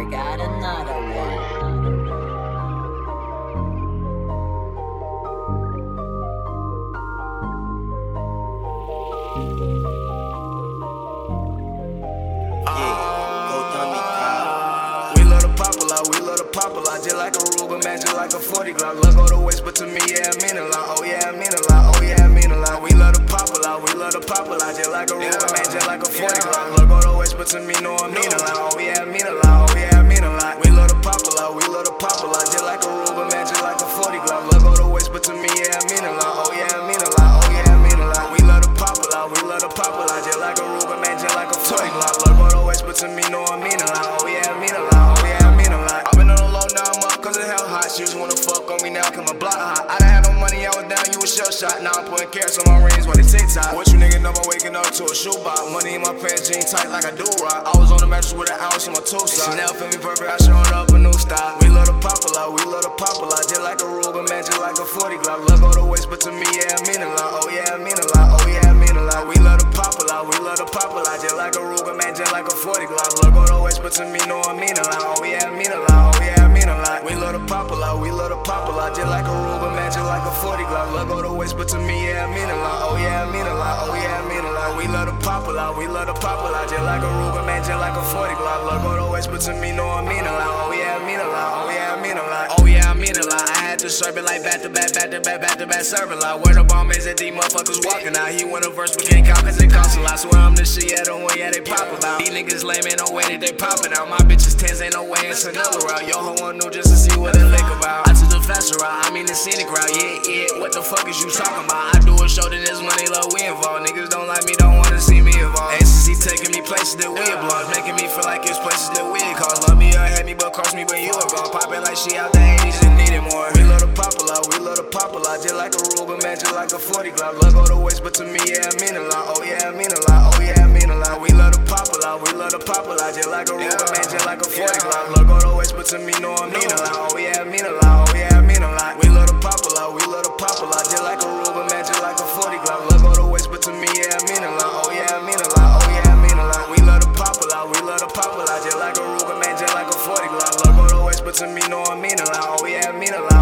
Emar got another one. Ah. We love the popular, we love the popular. Just like a Ruger, man, just like a 40 Glock. Look go to waist, but to me, yeah, I mean a lot. Oh, yeah, I mean a lot. Oh, yeah, I mean a lot. We love the popular, we love the popular. Just like a Ruger, man, just like a 40 Glock. Look go to waist, but to me, no, I mean a lot. Oh, yeah, I mean a lot. Oh, yeah, I mean a lot. Fuck on me now, come my block hot. I done had no money, I was down, you was shell shot. Now I'm putting carats on my rings while they tick tock. What you niggas know, I'm waking up to a shoebox. Money in my pants, jeans tight like I do rock. I was on the mattress with an ounce in my two socks. Chanel fit me perfect, I showed up a new style. We love the popular, we love the popular. Just like a Ruger, man, just like a 40 Glock. Look go to waist, but to me, yeah, I mean a lot. Oh, yeah, I mean a lot. Oh, yeah, I mean a lot. We love the we love the popular. Just like a Ruger, man, just like a 40 Glock. Look go to waist, but to me, no, I mean a lot. Oh, yeah, I mean a lot. Oh, yeah, I mean a lot. We love the popular, we love the popular. Just like a Ruger, man, just like a 40 Glock. Look go to waist, but to me, yeah, I mean a lot. Oh, yeah, I mean a lot. Oh, yeah, I mean a lot. We love the popular, we love the popular. Just like a Ruger, man, just like a 40 Glock. Look go to waist, but to me, no, I mean a lot. Oh, yeah, I mean a lot. To serve it like back to back, back to back, back to back, serving like Where the bomb is at these motherfuckers walking out. He want a verse, but can't count cause it costs a lot. Swear I'm the shit, yeah, don't yeah, they pop about. These niggas lame, ain't no way that they popping out. My bitches tens, ain't no way it's another route. Yo, ho, one new just to see what it lick about. I took the faster route, I mean the scenic route. Yeah, yeah, what the fuck is you talking about? I do a show this money making me feel like it's places that we cause. Love me or hate me, but cross me when you are gone. Poppin' like she out the 80s and needed more. We love the popular, we love the popular. Just like a Ruger, man, just like a 40 Glock. Look go to waist, but to me, yeah, I mean a lot. Oh, yeah, I mean a lot. Oh, yeah, I mean a lot. We love the popular, we love the popular. Just like a Ruger, man, just like a 40 Glock. Look go to waist, but to me, no, I mean a Just like a Ruger, man, just like a 40 Glock. Look go to waist, but to me, no, I mean a lot. Oh, yeah, I mean a lot.